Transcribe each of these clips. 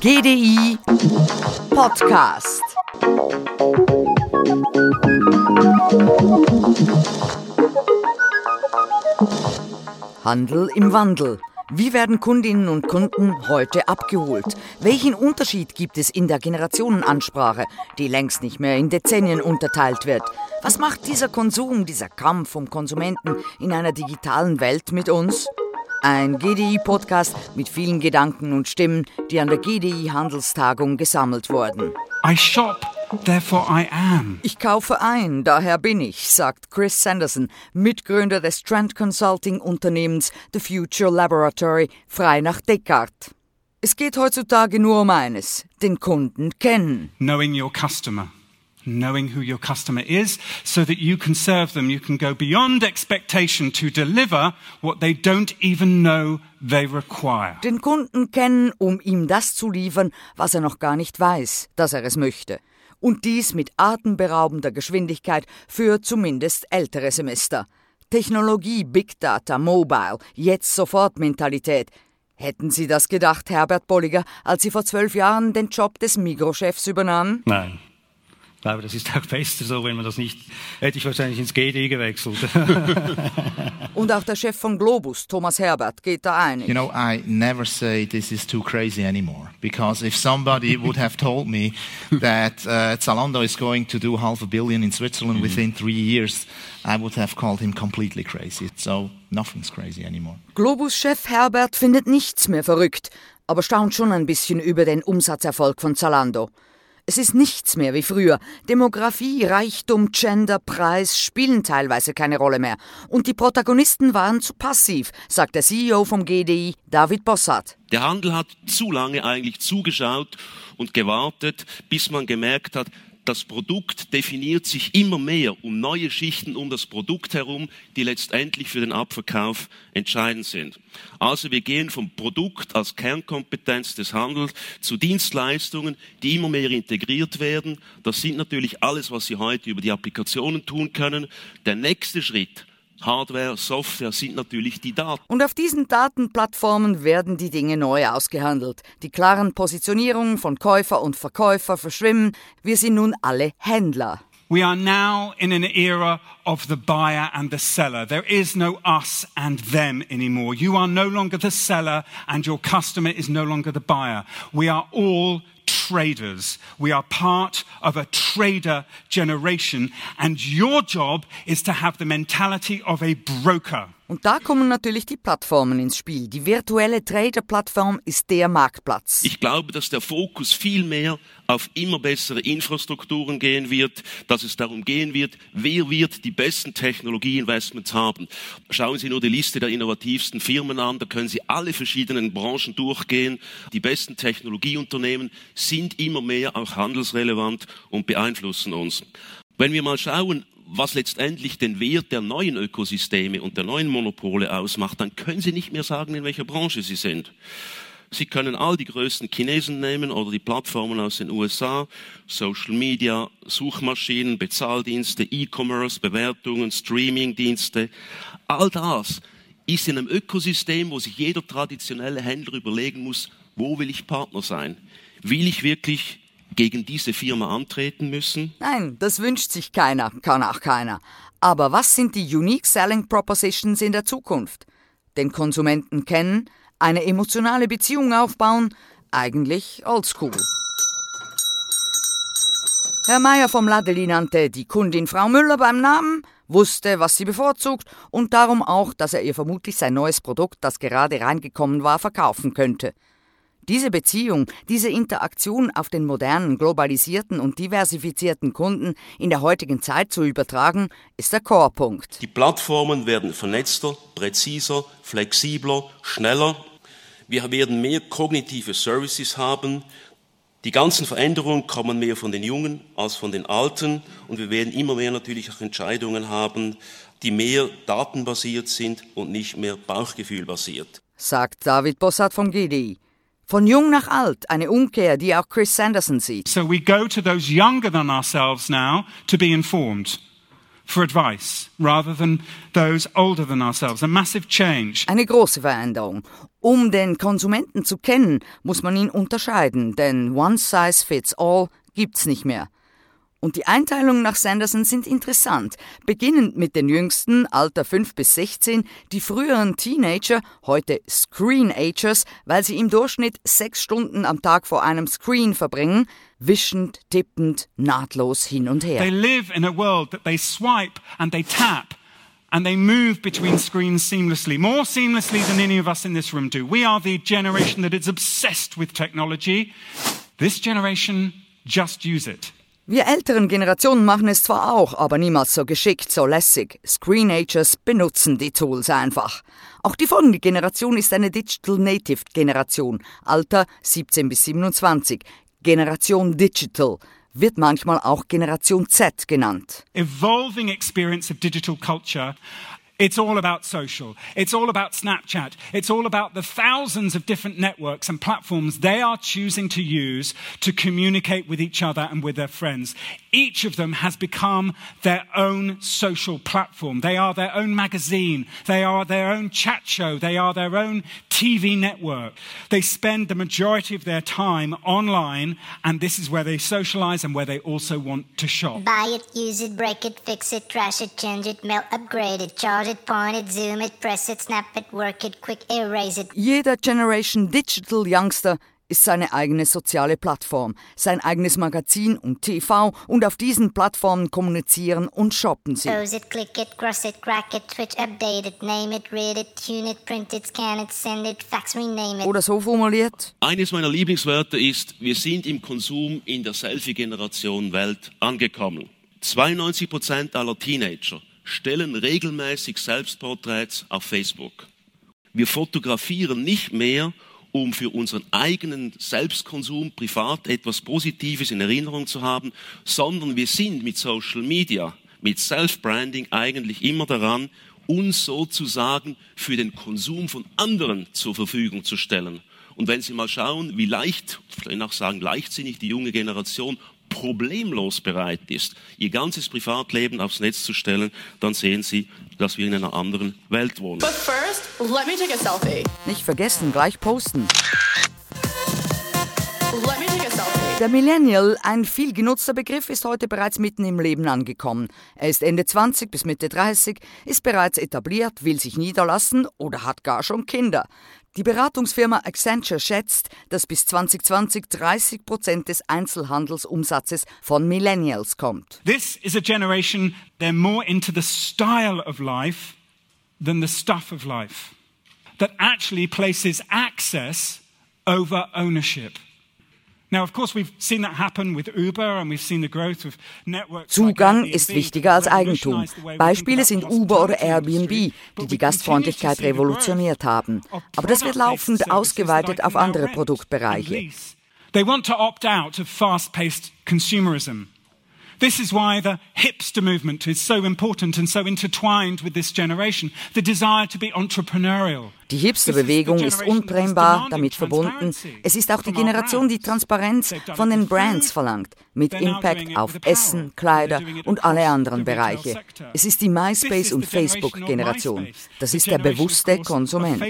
GDI Podcast. Handel im Wandel. Wie werden Kundinnen und Kunden heute abgeholt? Welchen Unterschied gibt es in der Generationenansprache, die längst nicht mehr in Dezennien unterteilt wird? Was macht dieser Konsum, dieser Kampf um Konsumenten in einer digitalen Welt mit uns? Ein GDI-Podcast mit vielen Gedanken und Stimmen, die an der GDI-Handelstagung gesammelt wurden. I shop, therefore I am. Ich kaufe ein, daher bin ich, sagt Chris Sanderson, Mitgründer des Trend Consulting Unternehmens The Future Laboratory, frei nach Descartes. Es geht heutzutage nur um eines, den Kunden kennen. Knowing your customer. Knowing who your customer is so that you can serve them. You can go beyond expectation to deliver what they don't even know they require. Den Kunden kennen, um ihm das zu liefern, was er noch gar nicht weiß, dass er es möchte. Und dies mit atemberaubender Geschwindigkeit für zumindest ältere Semester. Technologie, Big Data, Mobile, jetzt sofort Mentalität. Hätten Sie das gedacht, Herbert Bolliger, als Sie vor zwölf Jahren den Job des Migros-Chefs übernahmen? Nein. Ich glaube, das ist auch besser so, wenn man das nicht, hätte ich wahrscheinlich ins GD gewechselt. Und auch der Chef von Globus, Thomas Herbert, geht da einig. You know, I never say this is too crazy anymore because if somebody would have told me that uh, Zalando is going to do half a billion in Switzerland within three years, I would have called him completely crazy. So nothing's crazy anymore. Globus-Chef Herbert findet nichts mehr verrückt, aber staunt schon ein bisschen über den Umsatzerfolg von Zalando. Es ist nichts mehr wie früher. Demografie, Reichtum, Gender, Preis spielen teilweise keine Rolle mehr. Und die Protagonisten waren zu passiv, sagt der CEO vom GDI, David Bossart. Der Handel hat zu lange eigentlich zugeschaut und gewartet, bis man gemerkt hat, das Produkt definiert sich immer mehr um neue Schichten um das Produkt herum, die letztendlich für den Abverkauf entscheidend sind. Also wir gehen vom Produkt als Kernkompetenz des Handels zu Dienstleistungen, die immer mehr integriert werden. Das sind natürlich alles, was Sie heute über die Applikationen tun können. Der nächste Schritt Hardware, Software sind natürlich die Daten. Und auf diesen Datenplattformen werden die Dinge neu ausgehandelt. Die klaren Positionierungen von Käufer und Verkäufer verschwimmen. Wir sind nun alle Händler. We are now in an era of the buyer and the seller. There is no us and them anymore. You are no longer the seller and your customer is no longer the buyer. We are all traders. We are part of a trader generation and your job is to have the mentality of a broker. Und da kommen natürlich die Plattformen ins Spiel. Die virtuelle Trader-Plattform ist der Marktplatz. Ich glaube, dass der Fokus viel mehr auf immer bessere Infrastrukturen gehen wird, dass es darum gehen wird, wer wird die besten Technologieinvestments haben. Schauen Sie nur die Liste der innovativsten Firmen an, da können Sie alle verschiedenen Branchen durchgehen. Die besten Technologieunternehmen sind immer mehr auch handelsrelevant und beeinflussen uns. Wenn wir mal schauen, was letztendlich den Wert der neuen Ökosysteme und der neuen Monopole ausmacht, dann können Sie nicht mehr sagen, in welcher Branche Sie sind. Sie können all die größten Chinesen nehmen oder die Plattformen aus den USA, Social Media, Suchmaschinen, Bezahldienste, E-Commerce, Bewertungen, Streamingdienste. All das ist in einem Ökosystem, wo sich jeder traditionelle Händler überlegen muss, wo will ich Partner sein? Will ich wirklich gegen diese Firma antreten müssen? Nein, das wünscht sich keiner, kann auch keiner. Aber was sind die Unique Selling Propositions in der Zukunft? Den Konsumenten kennen, eine emotionale Beziehung aufbauen, eigentlich oldschool. Herr Meier vom Ladeli nannte die Kundin Frau Müller beim Namen, wusste, was sie bevorzugt und darum auch, dass er ihr vermutlich sein neues Produkt, das gerade reingekommen war, verkaufen könnte. Diese Beziehung, diese Interaktion auf den modernen, globalisierten und diversifizierten Kunden in der heutigen Zeit zu übertragen, ist der Chorpunkt. Die Plattformen werden vernetzter, präziser, flexibler, schneller. Wir werden mehr kognitive Services haben. Die ganzen Veränderungen kommen mehr von den Jungen als von den Alten und wir werden immer mehr natürlich auch Entscheidungen haben, die mehr datenbasiert sind und nicht mehr Bauchgefühlbasiert. Sagt David Bossart vom GDI. Von jung nach alt, eine Umkehr, die auch Chris Sanderson sieht. So we go to those younger than ourselves now to be informed. for advice rather than those older than ourselves. A massive change. Eine große Veränderung. Um den Konsumenten zu kennen, muss man ihn unterscheiden, denn One Size Fits All gibt's nicht mehr. Und die Einteilungen nach Sanderson sind interessant. Beginnend mit den jüngsten, Alter 5 bis 16, die früheren Teenager, heute Screenagers, weil sie im Durchschnitt sechs Stunden am Tag vor einem Screen verbringen, wischend, tippend, nahtlos hin und her. They live in a world that they swipe and they tap and they move between screens seamlessly, more seamlessly than any of us in this room do. We are the generation that is obsessed with technology. This generation just use it. Wir älteren Generationen machen es zwar auch, aber niemals so geschickt, so lässig. Screenagers benutzen die Tools einfach. Auch die folgende Generation ist eine Digital Native Generation, Alter 17 bis 27. Generation Digital wird manchmal auch Generation Z genannt. Evolving experience of digital culture. It's all about social. It's all about Snapchat. It's all about the thousands of different networks and platforms they are choosing to use to communicate with each other and with their friends. Each of them has become their own social platform. They are their own magazine. They are their own chat show. They are their own TV network. They spend the majority of their time online, and this is where they socialize and where they also want to shop. Buy it, use it, break it, fix it, trash it, change it, melt, upgrade it, charge it, point it, zoom it, press it, snap it, work it, quick erase it. Jeder Generation Digital Youngster ist seine eigene soziale Plattform, sein eigenes Magazin und TV und auf diesen Plattformen kommunizieren und shoppen sie. Close it, click it, cross it, crack it, switch, update it, name it, read it, tune it, print it, scan it, send it, fax, rename it. Oder so formuliert, Eines meiner Lieblingswörter ist, wir sind im Konsum in der Selfie-Generation Welt angekommen. 92 Prozent aller Teenager stellen regelmäßig Selbstporträts auf Facebook. Wir fotografieren nicht mehr, um für unseren eigenen Selbstkonsum privat etwas Positives in Erinnerung zu haben, sondern wir sind mit Social Media, mit Self-Branding eigentlich immer daran, uns sozusagen für den Konsum von anderen zur Verfügung zu stellen. Und wenn Sie mal schauen, wie leicht, vielleicht auch sagen leichtsinnig die junge Generation problemlos bereit ist, ihr ganzes Privatleben aufs Netz zu stellen, dann sehen Sie, dass wir in einer anderen Welt wohnen. But first, let me take a selfie. nicht vergessen, gleich posten. Let me take a selfie. Der Millennial, ein viel genutzter Begriff, ist heute bereits mitten im Leben angekommen. Er ist Ende 20 bis Mitte 30, ist bereits etabliert, will sich niederlassen oder hat gar schon Kinder. Die Beratungsfirma Accenture schätzt, dass bis 2020 30 Prozent des Einzelhandelsumsatzes von Millennials kommt. This is a generation, they're more into the style of life than the stuff of life, that actually places access over ownership. Zugang ist wichtiger als that Eigentum. Beispiele sind Uber oder Airbnb, die die Gastfreundlichkeit revolutioniert haben. Aber das wird laufend ausgeweitet auf andere Produktbereiche. They want to opt out of fast-paced consumerism. This is why the hipster movement is so important and so intertwined with this generation. The desire to be entrepreneurial. Die Hipster-Bewegung ist untrennbar demanding damit verbunden. Es ist auch die Generation, die. Transparenz von den Brands verlangt, mit Impact auf. Essen, Kleider und alle anderen Bereiche. Es ist die MySpace- und Facebook-Generation. Das ist der bewusste Konsument.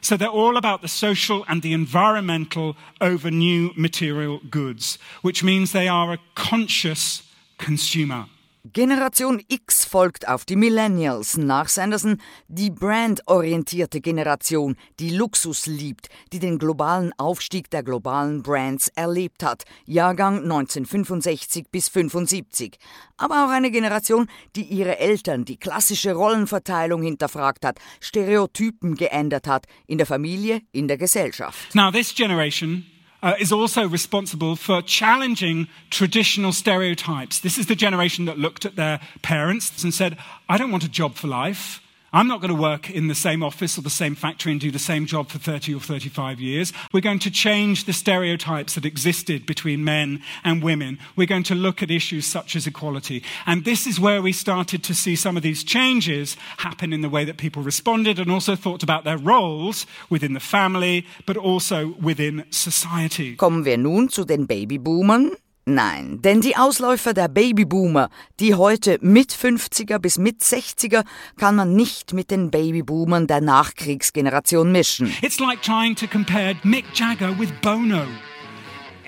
So they're all about the social and the environmental over new material goods, which means they are a conscious consumer. Generation X folgt auf die Millennials nach Sanderson, die brandorientierte Generation, die Luxus liebt, die den globalen Aufstieg der globalen Brands erlebt hat, Jahrgang 1965 bis 75. Aber auch eine Generation, die ihre Eltern, die klassische Rollenverteilung hinterfragt hat, Stereotypen geändert hat, in der Familie, in der Gesellschaft. Now, this generation uh, is also responsible for challenging traditional stereotypes. This is the generation that looked at their parents and said, I don't want a job for life. I'm not going to work in the same office or the same factory and do the same job for 30 or 35 years. We're going to change the stereotypes that existed between men and women. We're going to look at issues such as equality. And this is where we started to see some of these changes happen in the way that people responded and also thought about their roles within the family, but also within society. Kommen wir nun zu den Babyboomern. Nein, denn die Ausläufer der Babyboomer, die heute mit 50er bis mit 60er, kann man nicht mit den Babyboomern der Nachkriegsgeneration mischen. It's like trying to compare Mick Jagger with Bono.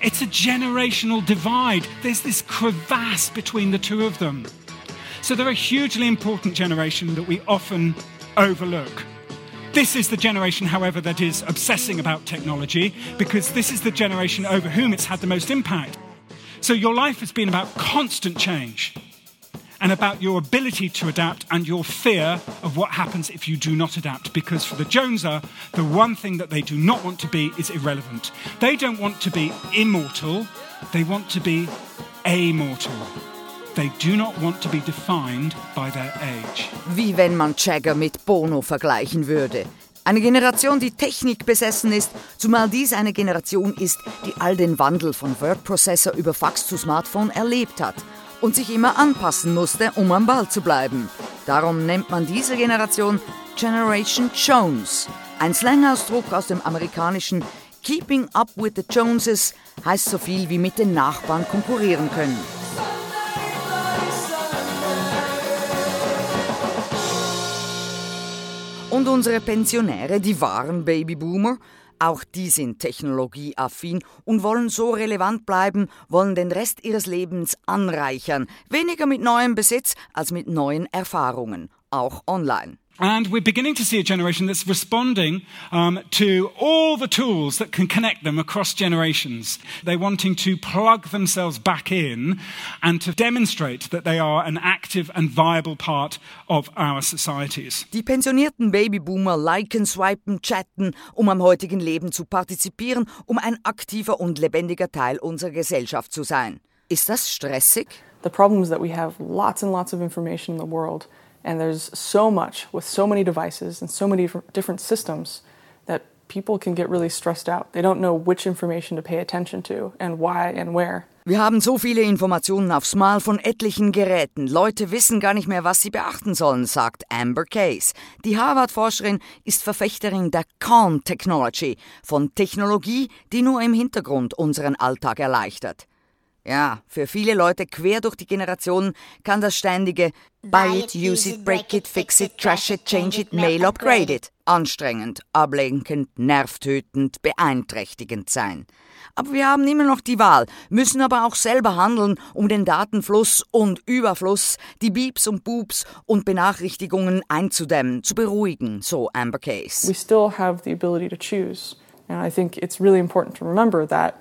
It's a generational divide. There's this crevasse between the two of them. So they're a hugely important generation that we often overlook. This is the generation, however, that is obsessing about technology because this is the generation over whom it's had the most impact. So your life has been about constant change and about your ability to adapt and your fear of what happens if you do not adapt. Because for the Joneser, the one thing that they do not want to be is irrelevant. They don't want to be immortal, they want to be amortal. They do not want to be defined by their age. Wie wenn man Jagger mit Bono vergleichen würde. Eine Generation, die Technik besessen ist, zumal dies eine Generation ist, die all den Wandel von Word-Processor über Fax zu Smartphone erlebt hat und sich immer anpassen musste, um am Ball zu bleiben. Darum nennt man diese Generation Generation Jones. Ein Slangausdruck aus dem amerikanischen Keeping up with the Joneses heißt so viel wie mit den Nachbarn konkurrieren können. Und unsere Pensionäre, die wahren Babyboomer, auch die sind technologieaffin und wollen so relevant bleiben, wollen den Rest ihres Lebens anreichern, weniger mit neuem Besitz als mit neuen Erfahrungen, auch online. And we're beginning to see a generation that's responding um, to all the tools that can connect them across generations. They're wanting to plug themselves back in and to demonstrate that they are an active and viable part of our societies. Die pensionierten Babyboomer liken, swipen, chatten, um am heutigen Leben zu partizipieren, um ein aktiver und lebendiger Teil unserer Gesellschaft zu sein. Ist das stressig? The problem is that we have lots and lots of information in the world. And there's so much with so many devices and so many different systems that people can get really stressed out. They don't know which information to pay attention to and why and where. Wir haben so viele Informationen aufs Mal von etlichen Geräten. Leute wissen gar nicht mehr, was sie beachten sollen, sagt Amber Case. Die Harvard-Forscherin ist Verfechterin der Calm Technology, von Technologie, die nur im Hintergrund unseren Alltag erleichtert. Ja, für viele Leute quer durch die Generationen kann das ständige Buy it, use it, break it, fix it, trash it, change it, mail, upgrade it anstrengend, ablenkend, nervtötend, beeinträchtigend sein. Aber wir haben immer noch die Wahl, müssen aber auch selber handeln, um den Datenfluss und Überfluss, die Beeps und Boops und Benachrichtigungen einzudämmen, zu beruhigen, so Amber Case. We still have the ability to choose. And I think it's really important to remember that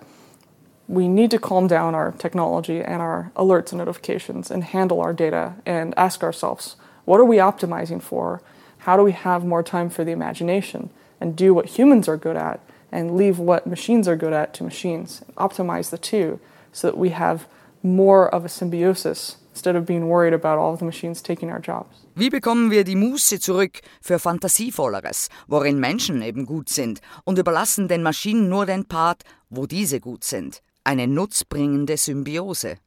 we need to calm down our technology and our alerts and notifications and handle our data and ask ourselves what are we optimizing for? How do we have more time for the imagination and do what humans are good at and leave what machines are good at to machines? Optimize the two so that we have more of a symbiosis instead of being worried about all the machines taking our jobs. Wie bekommen wir die Muße zurück für Fantasievolleres, worin Menschen eben gut sind, und überlassen den Maschinen nur den Part, wo diese gut sind? Eine nutzbringende Symbiose.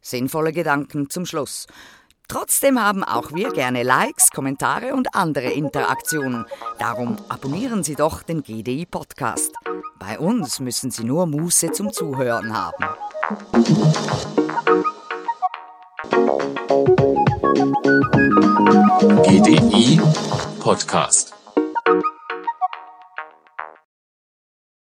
Sinnvolle Gedanken zum Schluss. Trotzdem haben auch wir gerne Likes, Kommentare und andere Interaktionen. Darum abonnieren Sie doch den GDI Podcast. Bei uns müssen Sie nur Muße zum Zuhören haben. GDI Podcast